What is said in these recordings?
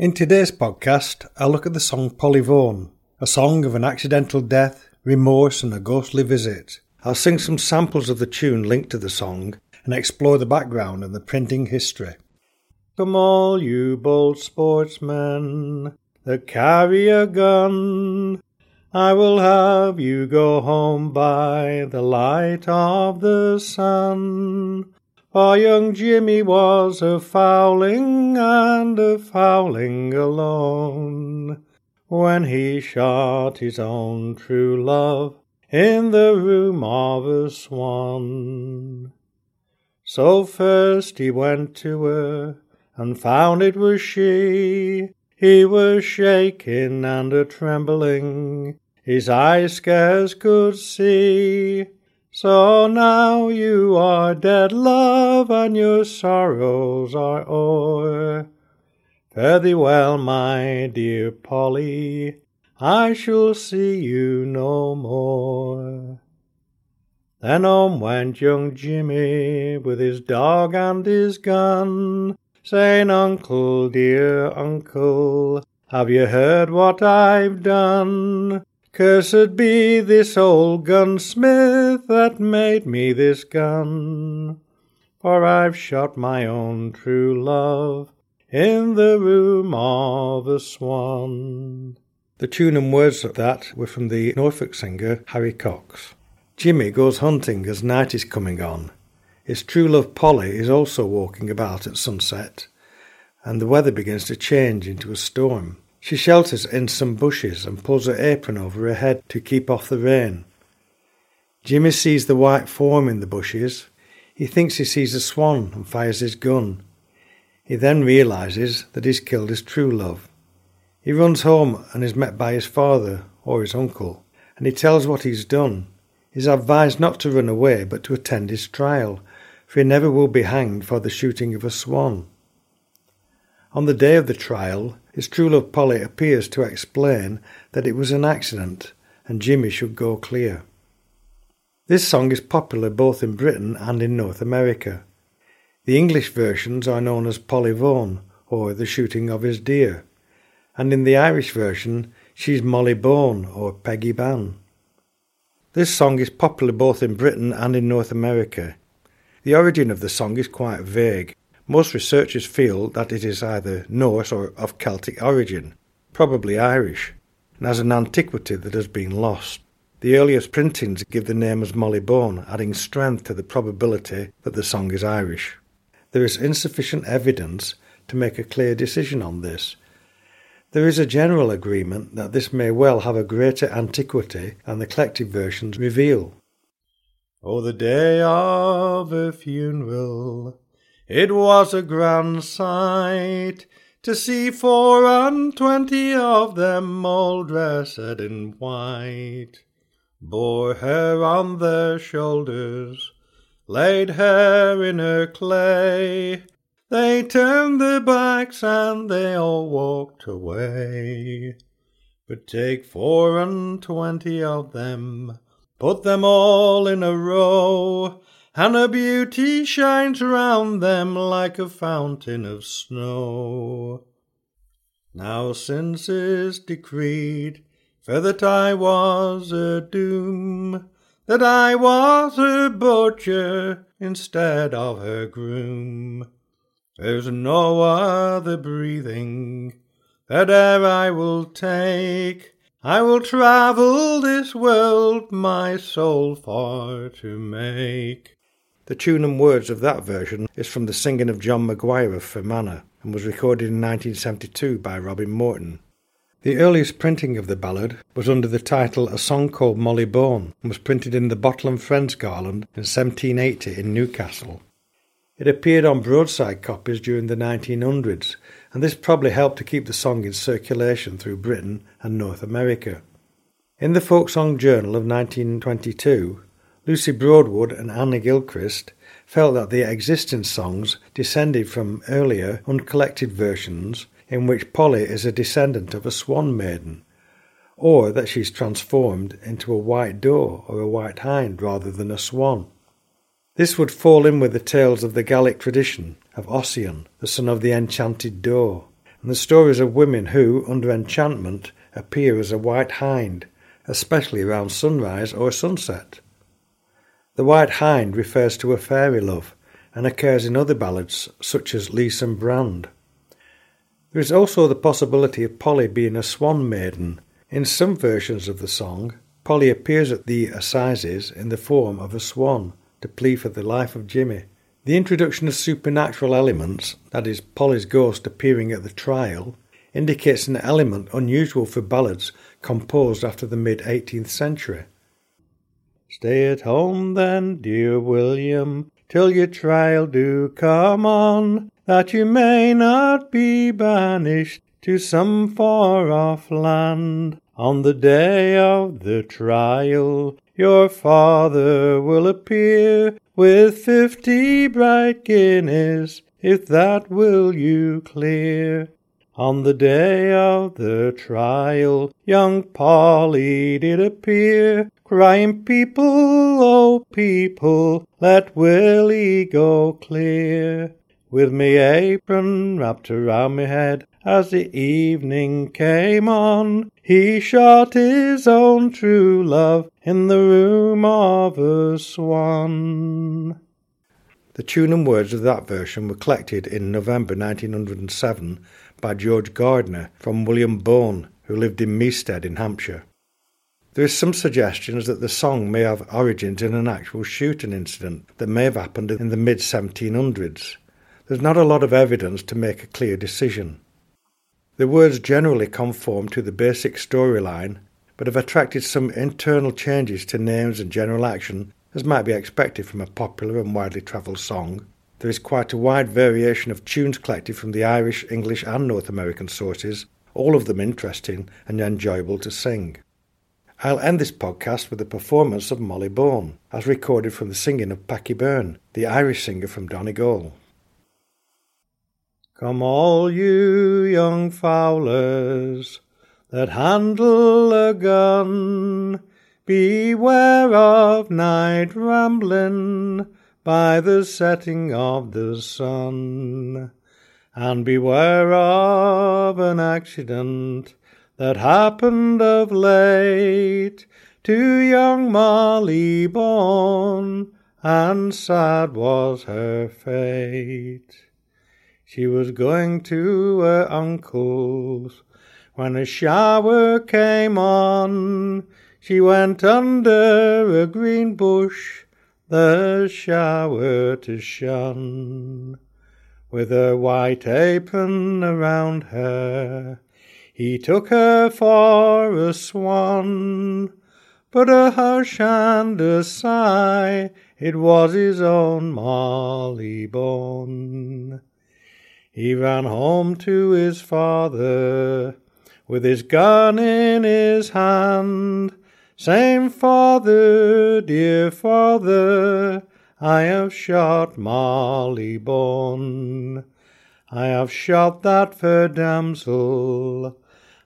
In today's podcast, I'll look at the song Vaughan, a song of an accidental death, remorse, and a ghostly visit. I'll sing some samples of the tune linked to the song and explore the background and the printing history. Come all you bold sportsmen that carry a gun, I will have you go home by the light of the sun. For young Jimmy was a fowling and a fowling alone when he shot his own true love in the room of a swan. So first he went to her and found it was she. He was shaking and a trembling, his eyes scarce could see. So now you are dead, love, and your sorrows are o'er. Fare thee well, my dear Polly, I shall see you no more. Then home went young Jimmy with his dog and his gun, saying, Uncle, dear uncle, have you heard what I've done? Cursed be this old gunsmith that made me this gun, for I've shot my own true love in the room of a swan. The tune and words of that were from the Norfolk singer Harry Cox. Jimmy goes hunting as night is coming on. His true love Polly is also walking about at sunset, and the weather begins to change into a storm. She shelters in some bushes and pulls her apron over her head to keep off the rain. Jimmy sees the white form in the bushes. He thinks he sees a swan and fires his gun. He then realizes that he's killed his true love. He runs home and is met by his father or his uncle, and he tells what he's done. He's advised not to run away but to attend his trial, for he never will be hanged for the shooting of a swan. On the day of the trial, his true love Polly appears to explain that it was an accident and Jimmy should go clear. This song is popular both in Britain and in North America. The English versions are known as Polly Vaughan or The Shooting of His Dear, and in the Irish version, she's Molly Bawn or Peggy Ban. This song is popular both in Britain and in North America. The origin of the song is quite vague, most researchers feel that it is either Norse or of Celtic origin, probably Irish, and has an antiquity that has been lost. The earliest printings give the name as Molly Bawn, adding strength to the probability that the song is Irish. There is insufficient evidence to make a clear decision on this. There is a general agreement that this may well have a greater antiquity than the collected versions reveal. Oh, the day of a funeral it was a grand sight to see four and twenty of them all dressed in white. Bore her on their shoulders, laid her in her clay. They turned their backs and they all walked away. But take four and twenty of them, put them all in a row, and her beauty shines round them like a fountain of snow. Now since is decreed, for that I was a doom, that I was her butcher instead of her groom. There's no other breathing that e'er I will take. I will travel this world my soul for to make. The tune and words of that version is from the singing of John Maguire of Fermanagh and was recorded in 1972 by Robin Morton. The earliest printing of the ballad was under the title A Song Called Molly Bawn and was printed in the Bottle and Friends Garland in 1780 in Newcastle. It appeared on broadside copies during the 1900s, and this probably helped to keep the song in circulation through Britain and North America. In the Folk Song Journal of 1922, Lucy Broadwood and Anne Gilchrist felt that the existing songs descended from earlier uncollected versions in which Polly is a descendant of a swan maiden, or that she's transformed into a white doe or a white hind rather than a swan. This would fall in with the tales of the Gaelic tradition of Ossian, the son of the enchanted doe, and the stories of women who, under enchantment, appear as a white hind, especially around sunrise or sunset. The white hind refers to a fairy love and occurs in other ballads such as Leesome Brand. There is also the possibility of Polly being a swan maiden. In some versions of the song, Polly appears at the assizes in the form of a swan to plead for the life of Jimmy. The introduction of supernatural elements, that is, Polly's ghost appearing at the trial, indicates an element unusual for ballads composed after the mid 18th century. Stay at home then, dear William, till your trial do come on, that you may not be banished to some far off land. On the day of the trial, your father will appear with fifty bright guineas, if that will you clear. On the day of the trial, young Polly did appear, crying, People, oh people, let Willie go clear. With me apron wrapped around me head, as the evening came on, he shot his own true love in the room of a swan. The tune and words of that version were collected in November 1907 by George Gardiner from William Bourne, who lived in Medstead in Hampshire. There is some suggestions that the song may have origins in an actual shooting incident that may have happened in the mid 1700s. There's not a lot of evidence to make a clear decision. The words generally conform to the basic storyline, but have attracted some internal changes to names and general action, as might be expected from a popular and widely travelled song. There is quite a wide variation of tunes collected from the Irish, English, and North American sources, all of them interesting and enjoyable to sing. I'll end this podcast with a performance of Molly Bawn, as recorded from the singing of Packie Byrne, the Irish singer from Donegal. Come all you young fowlers that handle a gun, beware of night rambling by the setting of the sun, and beware of an accident that happened of late to young Molly Bawn, and sad was her fate. She was going to her uncle's when a shower came on. She went under a green bush, the shower to shun. With her white apron around her, he took her for a swan. But a hush and a sigh, it was his own Molly Bawn. He ran home to his father with his gun in his hand, saying, Father, dear father, I have shot Molly Bawn. I have shot that fair damsel.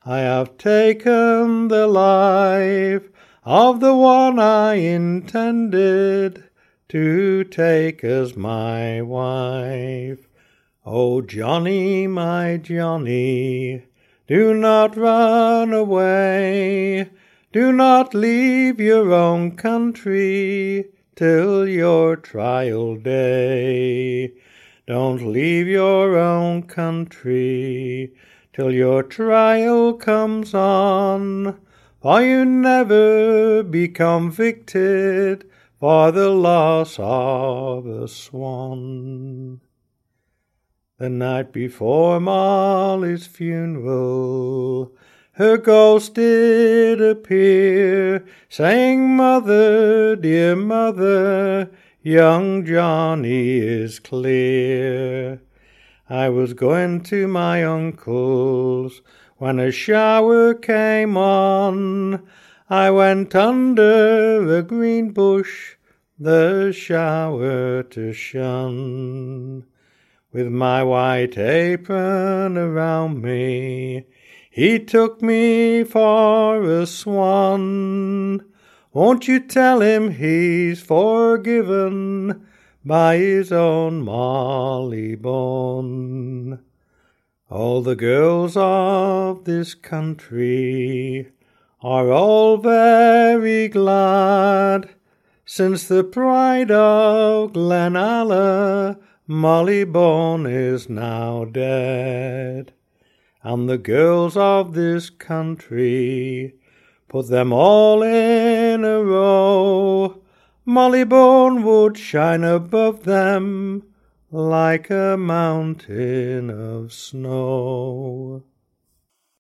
I have taken the life of the one I intended to take as my wife. Oh, Johnny, my Johnny, do not run away. Do not leave your own country till your trial day. Don't leave your own country till your trial comes on, for you never be convicted for the loss of a swan. The night before Molly's funeral, her ghost did appear, saying, Mother, dear mother, young Johnny is clear. I was going to my uncle's when a shower came on. I went under a green bush, the shower to shun with my white apron around me. He took me for a swan. Won't you tell him he's forgiven by his own Molly Bawn? All the girls of this country are all very glad since the pride of Glenalla, Molly Bawn, is now dead. And the girls of this country put them all in a row. Molly Bawn would shine above them like a mountain of snow.